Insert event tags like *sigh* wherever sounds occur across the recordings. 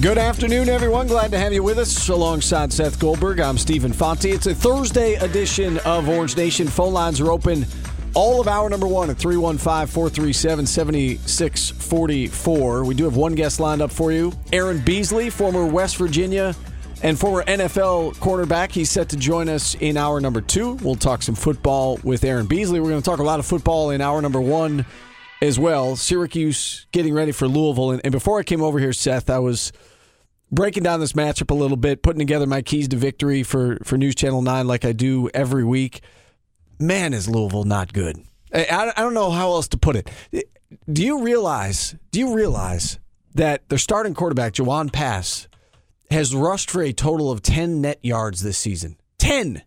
Good afternoon, everyone. Glad to have you with us alongside Seth Goldberg. I'm Stephen Fonte. It's a Thursday edition of Orange Nation. Phone lines are open all of hour number one at 315 437 7644. We do have one guest lined up for you Aaron Beasley, former West Virginia and former NFL cornerback. He's set to join us in hour number two. We'll talk some football with Aaron Beasley. We're going to talk a lot of football in hour number one as well. Syracuse getting ready for Louisville. And, and before I came over here, Seth, I was breaking down this matchup a little bit, putting together my keys to victory for, for News Channel 9 like I do every week. Man, is Louisville not good. I, I don't know how else to put it. Do you realize, do you realize that their starting quarterback, Jawon Pass, has rushed for a total of 10 net yards this season? 10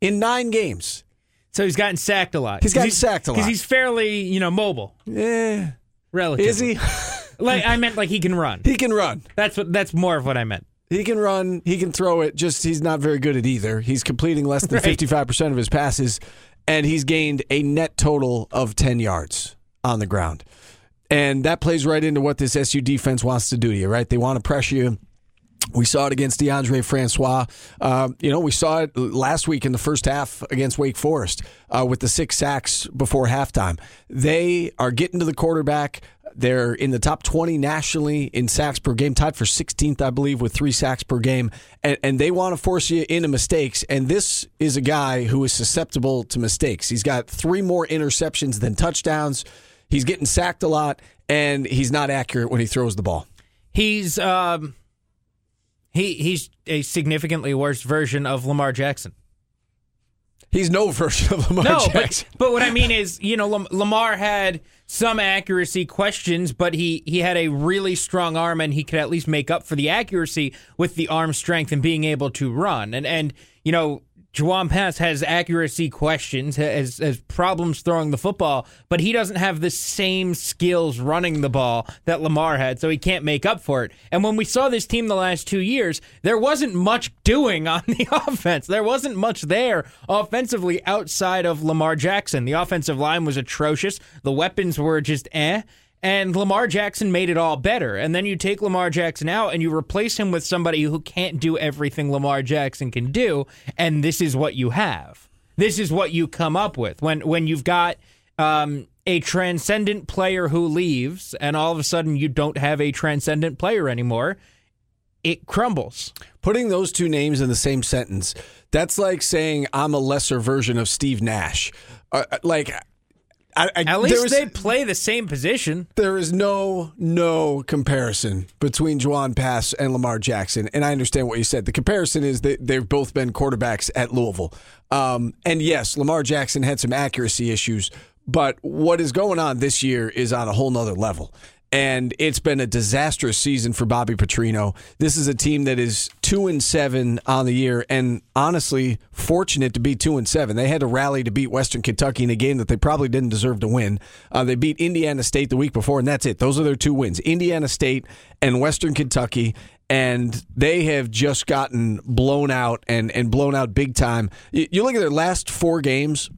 in nine games. So he's gotten sacked a lot. He's gotten sacked a lot. Because he's fairly, you know, mobile. Yeah. Relatively. Is he? *laughs* like I meant like he can run. He can run. That's what that's more of what I meant. He can run, he can throw it, just he's not very good at either. He's completing less than *laughs* Right. 55% of his passes and he's gained a net total of 10 yards on the ground. And that plays right into what this SU defense wants to do to you, right? They want to pressure you. We saw it against Deondre Francois. Uh, you know, we saw it last week in the first half against Wake Forest uh, with the six sacks before halftime. They are getting to the quarterback. They're in the top 20 nationally in sacks per game, tied for 16th, I believe, with three sacks per game. And, and they want to force you into mistakes. And this is a guy who is susceptible to mistakes. He's got three more interceptions than touchdowns. He's getting sacked a lot, and he's not accurate when he throws the ball. He's um he he's a significantly worse version of Lamar Jackson. He's no version of Lamar no, Jackson. but, but what I mean is, you know, Lamar had some accuracy questions, but he he had a really strong arm, and he could at least make up for the accuracy with the arm strength and being able to run. And and you know, Jawon Pass has accuracy questions, has has problems throwing the football, but he doesn't have the same skills running the ball that Lamar had, so he can't make up for it. And when we saw this team the last two years, there wasn't much doing *laughs* on the offense. There wasn't much there offensively outside of Lamar Jackson. The offensive line was atrocious. The weapons were just eh. And Lamar Jackson made it all better. And then you take Lamar Jackson out and you replace him with somebody who can't do everything Lamar Jackson can do. And this is what you have. This is what you come up with when when you've got um, a transcendent player who leaves, and all of a sudden you don't have a transcendent player anymore. It crumbles. Putting those two names in the same sentence, that's like saying I'm a lesser version of Steve Nash. Uh, like, I, I, At least is- they play the same position. there is no no comparison between Jawon Pass and Lamar Jackson, and I understand what you said. The comparison is that they've both been quarterbacks at Louisville, um, and yes, Lamar Jackson had some accuracy issues, but what is going on this year is on a whole nother level. And it's been a disastrous season for Bobby Petrino. This is a team that is two and seven on the year, and honestly, fortunate to be two and seven. They had to rally to beat Western Kentucky in a game that they probably didn't deserve to win. Uh, they beat Indiana State the week before, and that's it. Those are their two wins: Indiana State and Western Kentucky. And they have just gotten blown out and, and blown out big time. You, you look at their last four games,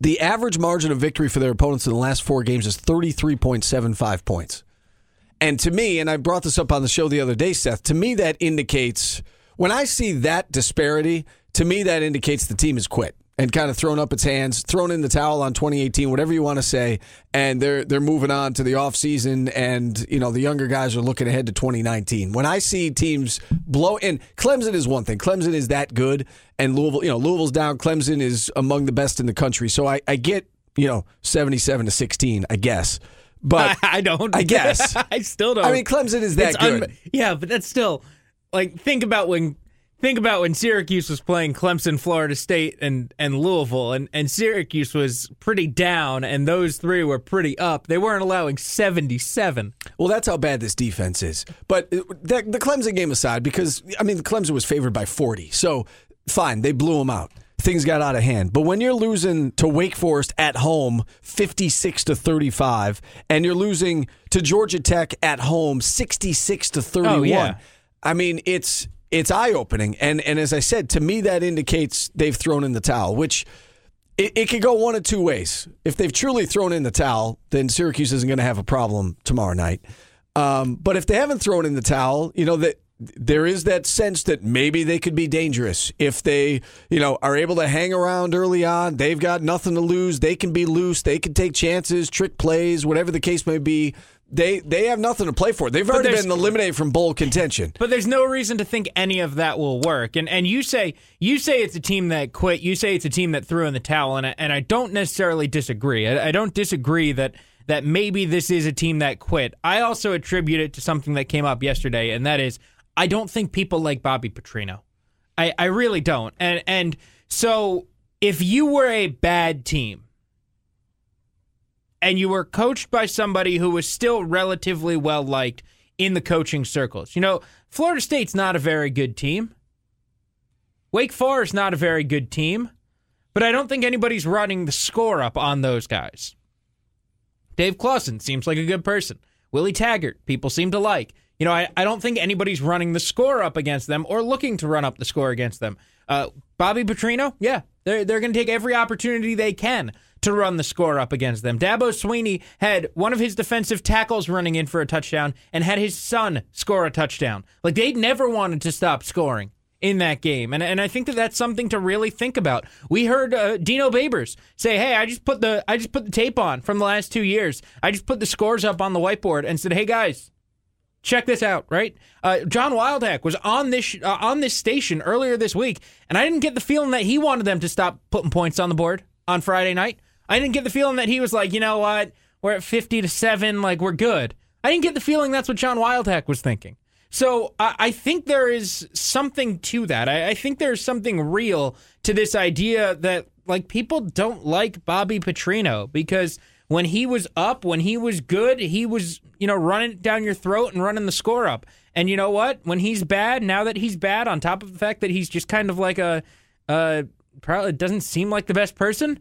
the average margin of victory for their opponents in the last four games is 33.75 points. And to me, and I brought this up on the show the other day, Seth, to me that indicates when I see that disparity, to me that indicates the team has quit. And kind of thrown up its hands, thrown in the towel on 2018, whatever you want to say, and they're they're moving on to the offseason and you know the younger guys are looking ahead to 2019. When I see teams blow and Clemson is one thing. Clemson is that good and Louisville, you know, Louisville's down, Clemson is among the best in the country. So I, I get, you know, 77 to 16, I guess. But I, *laughs* I don't. I guess. *laughs* I still don't. I mean, Clemson is that It's good. un- yeah, but that's still like think about when think about when Syracuse was playing Clemson, Florida State, and and Louisville, and and Syracuse was pretty down, and those three were pretty up. They weren't allowing seventy seven. Well, that's how bad this defense is. But uh, the, the Clemson game aside, because I mean, Clemson was favored by 40, so fine, they blew them out. Things got out of hand. But when you're losing to Wake Forest at home, 56 to 35, and you're losing to Georgia Tech at home, 66 to 31, Oh, yeah. I mean, it's it's eye opening. And and as I said, to me, that indicates they've thrown in the towel, which it, it could go one of two ways. If they've truly thrown in the towel, then Syracuse isn't going to have a problem tomorrow night. Um, but if they haven't thrown in the towel, you know that there is that sense that maybe they could be dangerous if they, you know, are able to hang around early on. They've got nothing to lose. They can be loose. They can take chances, trick plays, whatever the case may be. They they have nothing to play for. They've already been eliminated from bowl contention. But there's no reason to think any of that will work. And and you say you say it's a team that quit. You say it's a team that threw in the towel. And I, and I don't necessarily disagree. I, I don't disagree that that maybe this is a team that quit. I also attribute it to something that came up yesterday, and that is I don't think people like Bobby Petrino. I, I really don't. And and so if you were a bad team and you were coached by somebody who was still relatively well liked in the coaching circles. You know, Florida State's not a very good team. Wake Forest not a very good team, but I don't think anybody's running the score up on those guys. Dave Clawson seems like a good person. Willie Taggart, people seem to like. You know, I, I don't think anybody's running the score up against them or looking to run up the score against them. Uh, Bobby Petrino, yeah, they're, they're going to take every opportunity they can to run the score up against them. Dabo Swinney had one of his defensive tackles running in for a touchdown and had his son score a touchdown. Like, they never wanted to stop scoring in that game. And and I think that that's something to really think about. We heard uh, Dino Babers say, "Hey, I just put the I just put the tape on from the last 2 years. I just put the scores up on the whiteboard and said, "Hey guys, check this out, right? Uh, John Wildhack was on this uh, on this station earlier this week, and I didn't get the feeling that he wanted them to stop putting points on the board on Friday night. I didn't get the feeling that he was like, you know what, we're at fifty to seven, like we're good. I didn't get the feeling that's what John Wildhack was thinking. So I, I think there is something to that. I, I think there's something real to this idea that like people don't like Bobby Petrino because when he was up, when he was good, he was, you know, running down your throat and running the score up. And you know what? When he's bad, now that he's bad, on top of the fact that he's just kind of like a, uh, probably doesn't seem like the best person.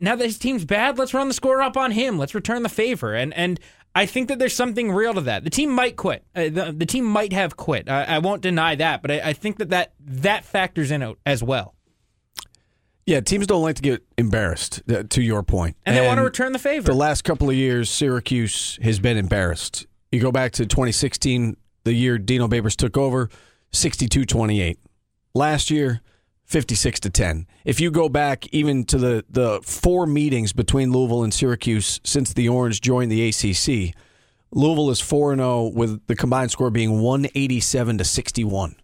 Now that his team's bad, let's run the score up on him. Let's return the favor. And and I think that there's something real to that. The team might quit. Uh, the, the team might have quit. I, I won't deny that, but I, I think that, that that factors in as well. Yeah, teams don't like to get embarrassed. uh, To your point, And, they want to return the favor. The last couple of years, Syracuse has been embarrassed. You go back to 2016, the year Dino Babers took over, 62-28. Last year, 56 to 10. If you go back even to the the four meetings between Louisville and Syracuse since the Orange joined the ACC, Louisville is 4 and 0 with the combined score being 187 to 61.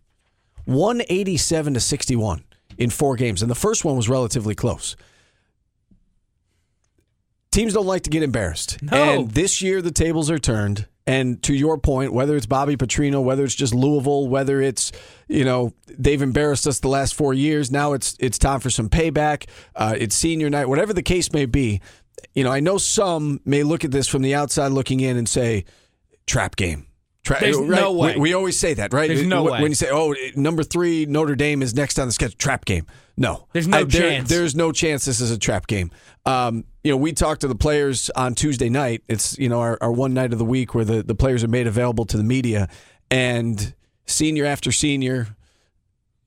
187 to 61 in four games, and the first one was relatively close. Teams don't like to get embarrassed. No. And this year the tables are turned. And to your point, whether it's Bobby Petrino, whether it's just Louisville, whether it's you know they've embarrassed us the last four years, now it's it's time for some payback. Uh, it's senior night, whatever the case may be. You know, I know some may look at this from the outside looking in and say, "Trap game." Tra- There's no way. We, we always say that, right? There's no when, way. When you say, "Oh, number three Notre Dame is next on the schedule," trap game. No, There's no there- chance. There's no chance this is a trap game. Um, you know, we talked to the players on Tuesday night. It's you know our, our one night of the week where the, the players are made available to the media, and senior after senior,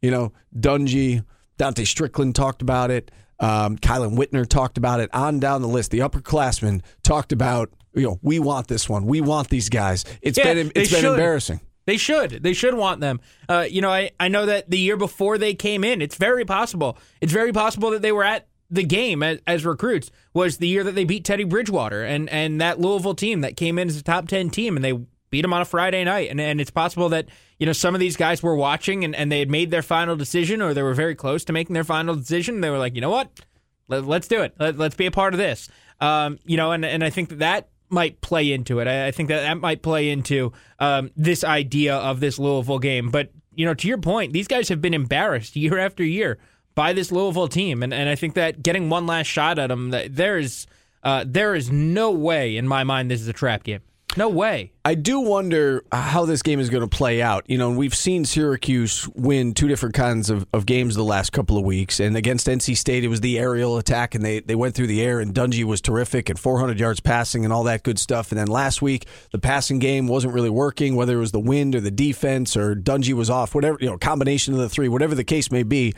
you know, Dungey, Dontae Strickland talked about it. Um, Kielan Whitner talked about it. On down the list, the upperclassmen talked about. You know, we want this one. We want these guys. It's Yeah, been it's been should. embarrassing. They should. They should want them. Uh, you know, I, I know that the year before they came in, it's very possible. It's very possible that they were at the game as, as recruits was the year that they beat Teddy Bridgewater and, and that Louisville team that came in as a top 10 team and they beat them on a Friday night. And, and it's possible that, you know, some of these guys were watching and, and they had made their final decision or they were very close to making their final decision. They were like, you know what? Let, us do it. Let, us be a part of this. Um, you know, and, and I think that that might play into it. I, I think that that might play into um, this idea of this Louisville game. But you know, to your point, these guys have been embarrassed year after year by this Louisville team, and and I think that getting one last shot at them, that there is uh, there is no way in my mind this is a trap game. No way. I do wonder uh, how this game is going to play out. You know, we've seen Syracuse win two different kinds of, of games the last couple of weeks. And against NC State, it was the aerial attack, and they, they went through the air, and Dungey was terrific, and 400 yards passing, and all that good stuff. And then last week, the passing game wasn't really working, whether it was the wind or the defense or Dungey was off, whatever, you know, combination of the three, whatever the case may be.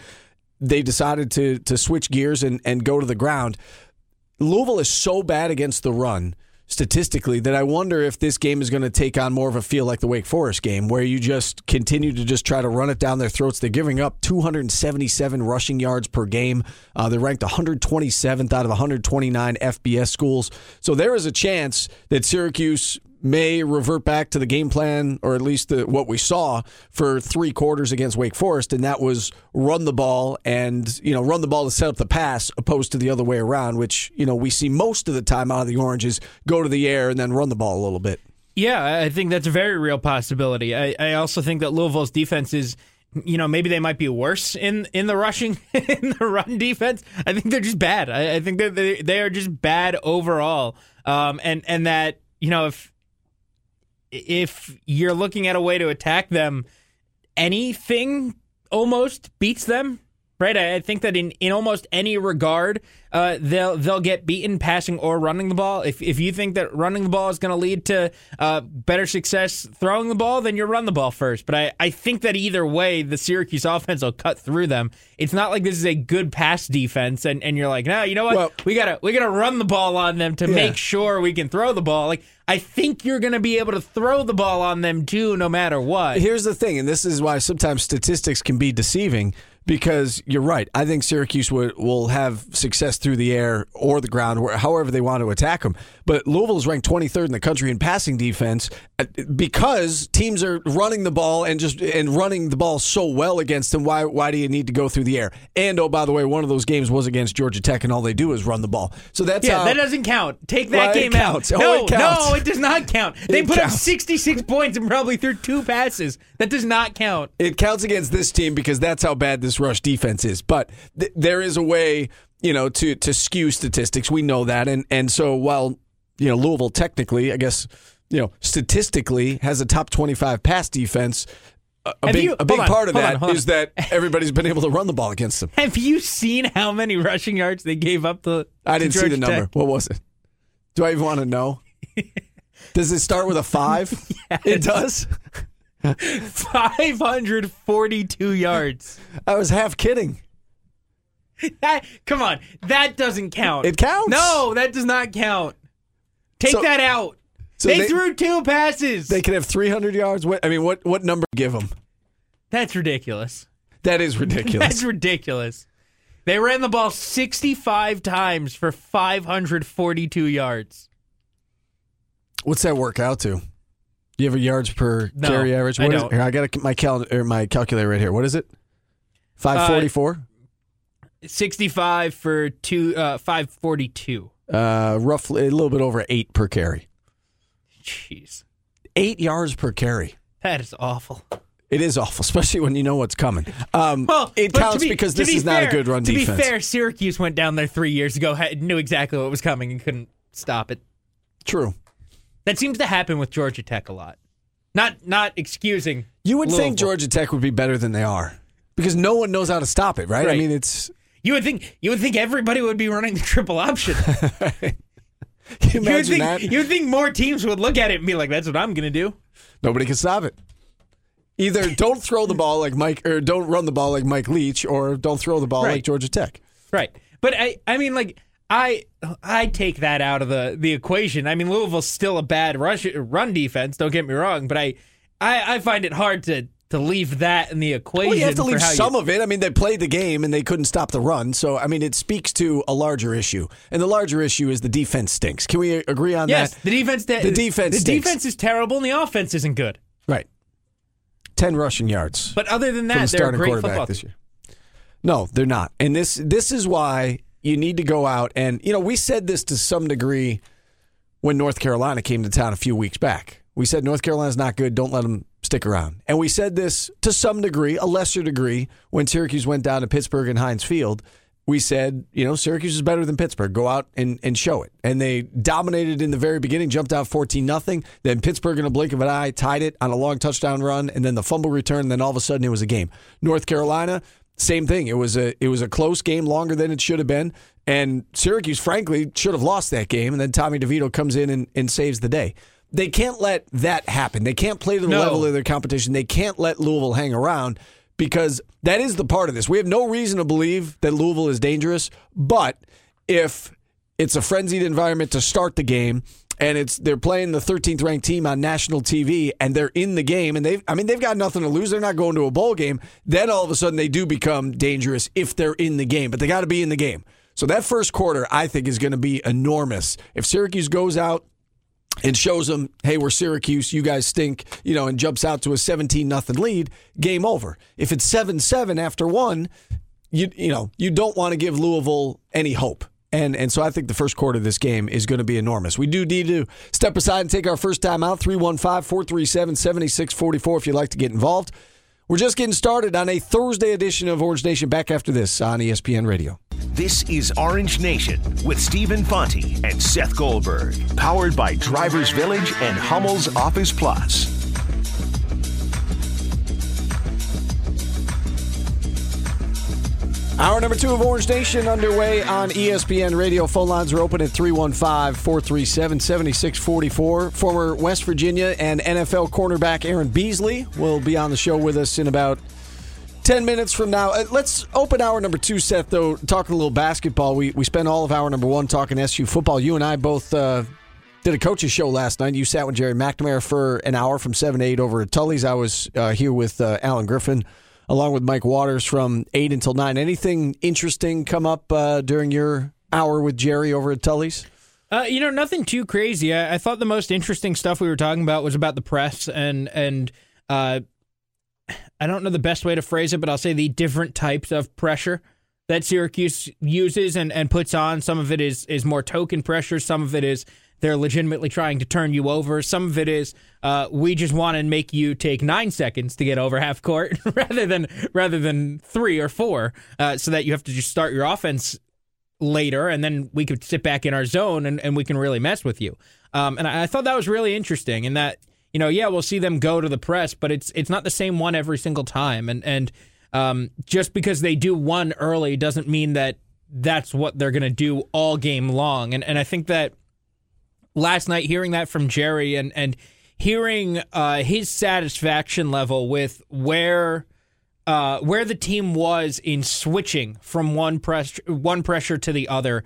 They decided to to switch gears and, and go to the ground. Louisville is so bad against the run statistically that I wonder if this game is going to take on more of a feel like the Wake Forest game, where you just continue to just try to run it down their throats. They're giving up 277 rushing yards per game. Uh, they're ranked 127th out of 129 FBS schools. So there is a chance that Syracuse may revert back to the game plan, or at least the, what we saw for three quarters against Wake Forest, and that was run the ball and you know run the ball to set up the pass, opposed to the other way around, which you know we see most of the time out of the Oranges go to the air and then run the ball a little bit. Yeah, I think that's a very real possibility. I, I also think that Louisville's defense is you know, maybe they might be worse in in the rushing *laughs* in the run defense. I think they're just bad. I, I think they they are just bad overall. Um, and and that you know if if you're looking at a way to attack them, anything almost beats them. Right, I think that in, in almost any regard, uh, they'll they'll get beaten passing or running the ball. If if you think that running the ball is going to lead to uh, better success throwing the ball, then you run the ball first. But I, I think that either way, the Syracuse offense will cut through them. It's not like this is a good pass defense, and, and you're like, no, you know what? Well, we gotta we gotta run the ball on them to yeah. make sure we can throw the ball. Like I think you're going to be able to throw the ball on them too, no matter what. Here's the thing, and this is why sometimes statistics can be deceiving because you're right. I think Syracuse will, will have success through the air or the ground, however they want to attack them. But Louisville is ranked 23rd in the country in passing defense uh, because teams are running the ball and just and running the ball so well against them. Why why do you need to go through the air? And oh, by the way, one of those games was against Georgia Tech, and all they do is run the ball. So that's yeah, how, that doesn't count. Take that well, game out. Oh, no, no, it does not count. *laughs* They it put counts. up 66 points and probably threw two passes. That does not count. It counts against this team because that's how bad this rush defense is. But th- there is a way you know, to to skew statistics. We know that, and and so while you know Louisville technically, I guess you know statistically has a top twenty five pass defense. A, a big, you, a big on, part of that on, is that *laughs* everybody's been able to run the ball against them. Have you seen how many rushing yards they gave up to? I didn't to see the number. Tech? What was it? Do I even want to know? *laughs* does it start with a five? *laughs* yes. It does. 542 yards. I was half kidding. That come on, that doesn't count. It counts. No, that does not count. Take So- that out. so they, they- threw two passes. They can have 300 yards. What I mean, what what number give them? That's ridiculous. That is ridiculous. *laughs* That's ridiculous. They ran the ball 65 times for 542 yards. What's that work out to? You have a yards per No, carry average? I What is- don't. here, I got my cal- or my calculator right here. What is it? 544? 65 for two uh 542. Uh, roughly a little bit over 8 per carry. Jeez. 8 yards per carry. That is awful. It is awful, especially when you know what's coming. Um, Well, it to counts be- because this be is not a fair- good run to defense. be fair, Syracuse went down there 3 years ago, had, knew exactly what was coming and couldn't stop it. True. That seems to happen with Georgia Tech a lot. Not not excusing. You would Louisville. think Georgia Tech would be better than they are because no one knows how to stop it, right? I mean, it's. You would think you would think everybody would be running the triple option. *laughs* Can you you would think that? you would think more teams would look at it and be like, "That's what I'm going to do." Nobody can stop it. Either don't throw the ball like Mike, or don't run the ball like Mike Leach, or don't throw the ball Right. like Georgia Tech. Right. But I I mean like I I take that out of the the equation. I mean Louisville's still a bad rush run defense, don't get me wrong, but I I, I find it hard to to leave that in the equation. Well, you have to leave how you- some of it. I mean, they played the game and they couldn't stop the run. So, I mean, it speaks to a larger issue. And the larger issue is the defense stinks. Can we agree on Yes, that? Yes, the defense. The defense The stinks. defense is terrible, and the offense isn't good. Right. 10 rushing yards. But other than that, the they're a great football this year. No, they're not. And this this is why you need to go out and you know, we said this to some degree when North Carolina came to town a few weeks back. We said North Carolina's not good, don't let them stick around. And we said this to some degree, a lesser degree, when Syracuse went down to Pittsburgh and Heinz Field. We said, you know, Syracuse is better than Pittsburgh. Go out and, and show it. And they dominated in the very beginning, jumped out 14 nothing. Then Pittsburgh, in a blink of an eye, tied it on a long touchdown run, and then the fumble return. And then all of a sudden, it was a game. North Carolina, same thing. It was a it was a close game, longer than it should have been. And Syracuse, frankly, should have lost that game. And then Tommy DeVito comes in and, and saves the day. They can't let that happen. They can't play to the No. level of their competition. They can't let Louisville hang around because that is the part of this. We have no reason to believe that Louisville is dangerous, but if it's a frenzied environment to start the game and it's they're playing the 13th ranked team on national TV and they're in the game and they've I mean they've got nothing to lose they're not going to a bowl game then all of a sudden they do become dangerous if they're in the game but they got to be in the game so that first quarter I think is going to be enormous if Syracuse goes out and shows them, hey, we're Syracuse, you guys stink, you know, and jumps out to a 17 nothing lead, game over. If it's 7 7 after one, you you know, you don't want to give Louisville any hope. And and so I think the first quarter of this game is going to be enormous. We do need to step aside and take our first time out 315 437 7644 if you'd like to get involved. We're just getting started on a Thursday edition of Orange Nation back after this on ESPN Radio. This is Orange Nation with Stephen Fonte and Seth Goldberg, powered by Drivers Village and Hummel's Office Plus. Hour number two of Orange Nation underway on ESPN Radio. Phone lines are open at 315 437 7644. Former West Virginia and NFL cornerback Aaron Beasley will be on the show with us in about 10 minutes from now. Uh, let's open hour number two, Seth, though, talking a little basketball. We, we spent all of hour number one talking SU football. You and I both uh, did a coach's show last night. You sat with Gerry McNamara for an hour from 7 to 8 over at Tully's. I was uh, here with uh, Allen Griffin along with Mike Waters from 8 until 9. Anything interesting come up uh, during your hour with Gerry over at Tully's? Uh, you know, nothing too crazy. I, I thought the most interesting stuff we were talking about was about the press and and uh, I don't know the best way to phrase it, but I'll say the different types of pressure that Syracuse uses and, and puts on. Some of it is is more token pressure. Some of it is they're legitimately trying to turn you over. Some of it is uh, we just want to make you take nine seconds to get over half court *laughs* rather than rather than three or four, uh, so that you have to just start your offense later, and then we could sit back in our zone and, and we can really mess with you. Um, and I, I thought that was really interesting, and that you know, yeah, we'll see them go to the press, but it's it's not the same one every single time, and and um, just because they do one early doesn't mean that that's what they're going to do all game long. And and I think that last night hearing that from Gerry and and hearing uh, his satisfaction level with where uh, where the team was in switching from one press one pressure to the other,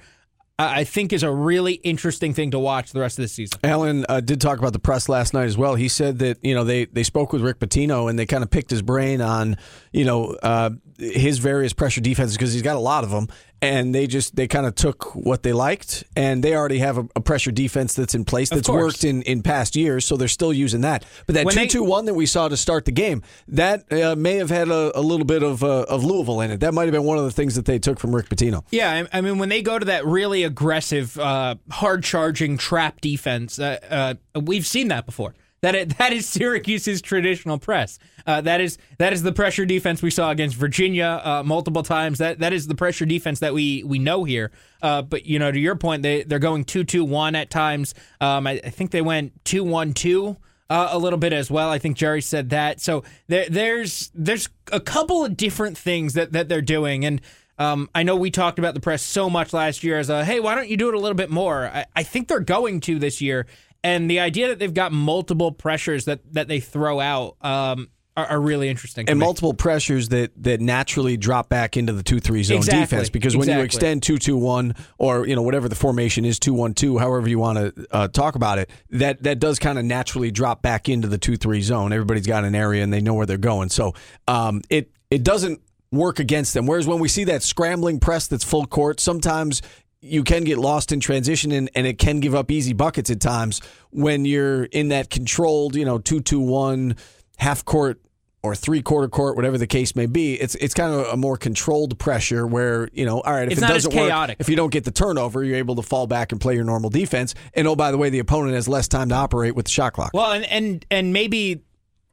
I think is a really interesting thing to watch the rest of the season. Allen uh, did talk about the press last night as well. He said that you know they they spoke with Rick Pitino and they kind of picked his brain on you know uh, his various pressure defenses because he's got a lot of them, and they just they kind of took what they liked, and they already have a, a pressure defense that's in place that's worked in in past years, so they're still using that. But that When 2-2-1 that we saw to start the game that uh, may have had a, a little bit of uh, of Louisville in it. That might have been one of the things that they took from Rick Pitino. Yeah, I, I mean, when they go to that really aggressive, uh, hard charging trap defense, uh, uh, we've seen that before. That it, *laughs* that is Syracuse's traditional press. Uh, that is that is the pressure defense we saw against Virginia uh, multiple times. That that is the pressure defense that we we know here. Uh, but you know, to your point, they they're going two two one at times. Um, I, I think they went two one two uh, a little bit as well. I think Gerry said that. So there, there's there's a couple of different things that, that they're doing, and um, I know we talked about the press so much last year as a hey, why don't you do it a little bit more? I, I think they're going to this year, and the idea that they've got multiple pressures that that they throw out. Um, are, are really interesting. and me. multiple pressures that that naturally drop back into the two three zone Exactly. defense because when you Exactly. extend two two one or you know whatever the formation is two one two however you want to uh, talk about it that that does kind of naturally drop back into the two three zone. Everybody's got an area and they know where they're going, so um, it it doesn't work against them. Whereas when we see that scrambling press that's full court, sometimes you can get lost in transition and, and it can give up easy buckets at times when you're in that controlled, you know, two two one half court or three quarter court, whatever the case may be. It's it's kind of a more controlled pressure where you know, all right, if It's it doesn't work, if you don't get the turnover, you're able to fall back and play your normal defense. And oh, by the way, the opponent has less time to operate with the shot clock. Well, and and and maybe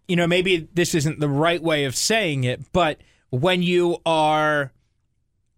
you know maybe this isn't the right way of saying it, but when you are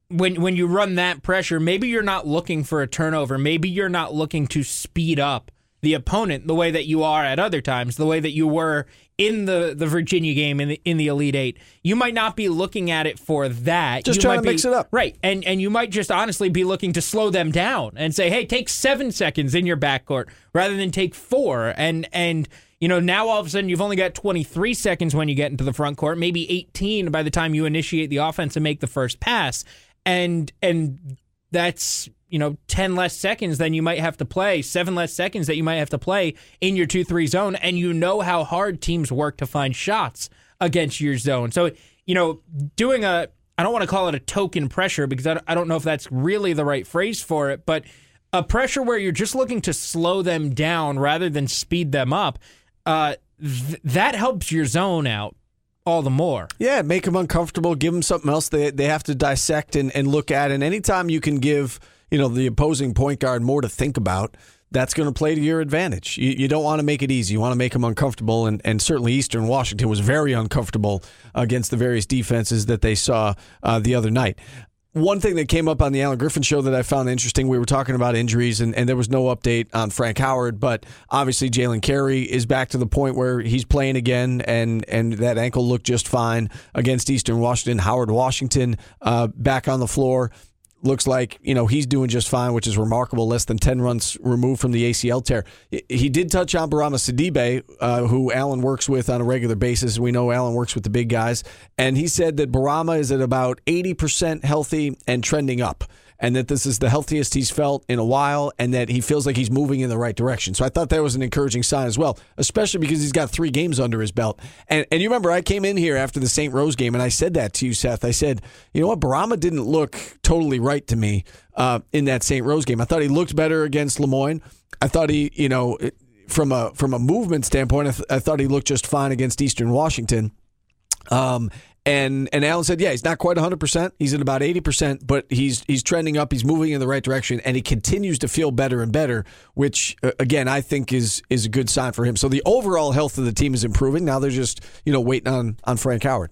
when when you run that pressure, maybe you're not looking for a turnover. Maybe you're not looking to speed up the opponent the way that you are at other times, the way that you were in the, the Virginia game in the in the Elite Eight. You might not be looking at it for that. Just you trying might to be- mix it up. Right. And and you might just honestly be looking to slow them down and say, hey, take seven seconds in your backcourt rather than take four. And and you know, now all of a sudden you've only got 23 seconds when you get into the front court, maybe 18 by the time you initiate the offense and make the first pass. And and that's you know 10 less seconds than you might have to play seven less seconds that you might have to play in your 2-3 zone and you know how hard teams work to find shots against your zone. So you know doing a i don't want to call it a token pressure because I don't know if that's really the right phrase for it but a pressure where you're just looking to slow them down rather than speed them up uh, th- that helps your zone out all the more Yeah, make them uncomfortable. Give them something else they they have to dissect and, and look at. And anytime you can give you know the opposing point guard more to think about, that's going to play to your advantage. You, you don't want to make it easy. You want to make them uncomfortable. And and certainly Eastern Washington was very uncomfortable against the various defenses that they saw uh, the other night. One thing that came up on the Allen Griffin show that I found interesting, we were talking about injuries, and, and there was no update on Frank Howard, but obviously Jalen Carey is back to the point where he's playing again, and, and that ankle looked just fine against Eastern Washington. Howard Washington uh, back on the floor. Looks like you know he's doing just fine, which is remarkable. Less than ten runs removed from the ACL tear. He did touch on Bourama Sidibe, uh, who Allen works with on a regular basis. We know Allen works with the big guys, and he said that Bourama is at about eighty percent healthy and trending up, and that this is the healthiest he's felt in a while, and that he feels like he's moving in the right direction. So I thought that was an encouraging sign as well, especially because he's got three games under his belt. And and you remember I came in here after the St. Rose game, and I said that to you, Seth. I said, you know what, Bourama didn't look totally right to me uh, in that St. Rose game. I thought he looked better against Le Moyne. I thought he, you know, from a from a movement standpoint, I, th- I thought he looked just fine against Eastern Washington. Um, and and Allen said, yeah, he's not quite 100. percent He's at about 80 percent, but he's he's trending up. He's moving in the right direction, and he continues to feel better and better. Which uh, again, I think is is a good sign for him. So the overall health of the team is improving. Now they're just you know waiting on on Frank Howard.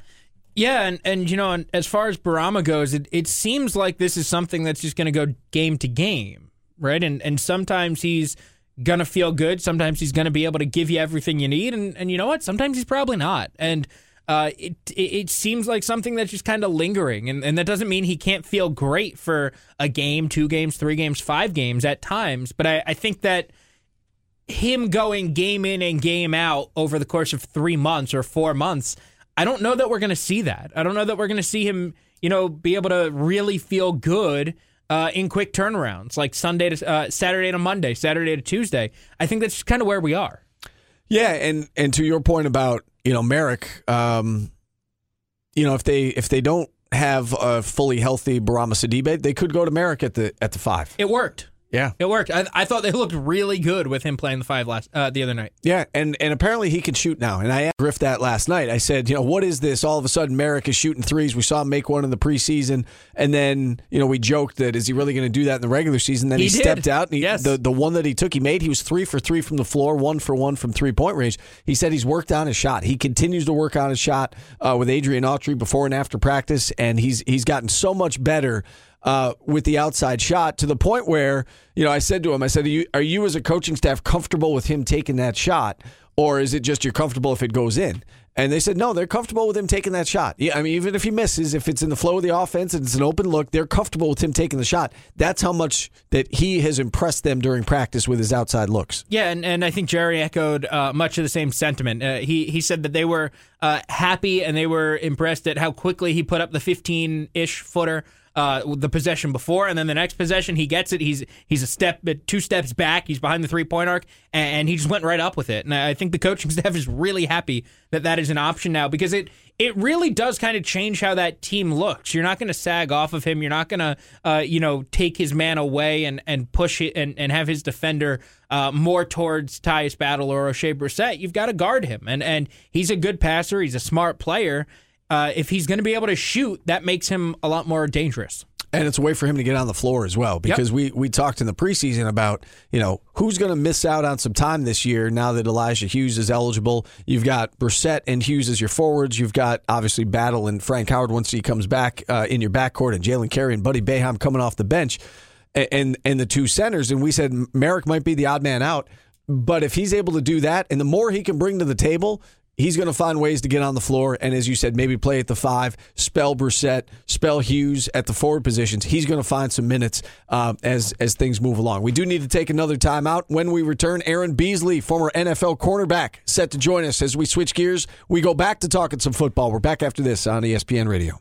Yeah, and, and you know, and as far as Bourama goes, it, it seems like this is something that's just going to go game to game, right? And and sometimes he's going to feel good, sometimes he's going to be able to give you everything you need, and, and you know what? Sometimes he's probably not. And uh, it, it it seems like something that's just kind of lingering, and, and that doesn't mean he can't feel great for a game, two games, three games, five games at times. But I, I think that him going game in and game out over the course of three months or four months, I don't know that we're going to see that. I don't know that we're going to see him, you know, be able to really feel good uh, in quick turnarounds, like Sunday to uh, Saturday to Monday, Saturday to Tuesday. I think that's kind of where we are. Yeah, and and to your point about you know Marek, um, you know if they if they don't have a fully healthy Bourama Sidibe, they could go to Marek at the at the five. It worked. Yeah, It worked. I, I thought they looked really good with him playing the five last uh, the other night. Yeah, and and apparently he can shoot now. And I asked Griff that last night. I said, you know, what is this? All of a sudden, Marek is shooting threes. We saw him make one in the preseason, and then you know we joked that is he really going to do that in the regular season? Then he, He stepped out. And he, Yes. the the one that he took, he made. He was three for three from the floor, one for one from three point range. He said he's worked on his shot. He continues to work on his shot uh, with Adrian Autry before and after practice, and he's he's gotten so much better uh, with the outside shot to the point where you know I said to him, I said, are you, are you as a coaching staff comfortable with him taking that shot, or is it just you're comfortable if it goes in? And they said no, they're comfortable with him taking that shot. Yeah, I mean, even if he misses, if it's in the flow of the offense and it's an open look, they're comfortable with him taking the shot. That's how much that he has impressed them during practice with his outside looks. Yeah, and, and I think Gerry echoed uh, much of the same sentiment. Uh, he he said that they were uh, happy and they were impressed at how quickly he put up the 15 ish footer uh, the possession before, and then the next possession he gets it. He's he's a step, two steps back. He's behind the three point arc, and, and he just went right up with it. And I think the coaching *laughs* staff is really happy that that is an option now because it it really does kind of change how that team looks. You're not going to sag off of him. You're not going to, uh, you know, take his man away and, and push it and, and have his defender uh, more towards Tyus Battle or Oshae Brissett. You've got to guard him. And, and he's a good passer. He's a smart player uh, if he's going to be able to shoot, that makes him a lot more dangerous. And it's a way for him to get on the floor as well because yep. we, we talked in the preseason about, you know, who's going to miss out on some time this year now that Elijah Hughes is eligible. You've got Brissett and Hughes as your forwards. You've got obviously Battle and Frank Howard once he comes back uh, in your backcourt and Jalen Carey and Buddy Boeheim coming off the bench and, and, and the two centers. And we said Marek might be the odd man out. But if he's able to do that, and the more he can bring to the table, he's going to find ways to get on the floor. And as you said, maybe play at the five, spell Brissett, spell Hughes at the forward positions. He's going to find some minutes uh, as as things move along. We do need to take another timeout. When we return, Aaron Beasley, former NFL cornerback, set to join us as we switch gears. We go back to talking some football. We're back after this on ESPN Radio.